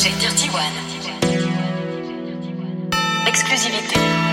DJ Dirty One. Exclusivité.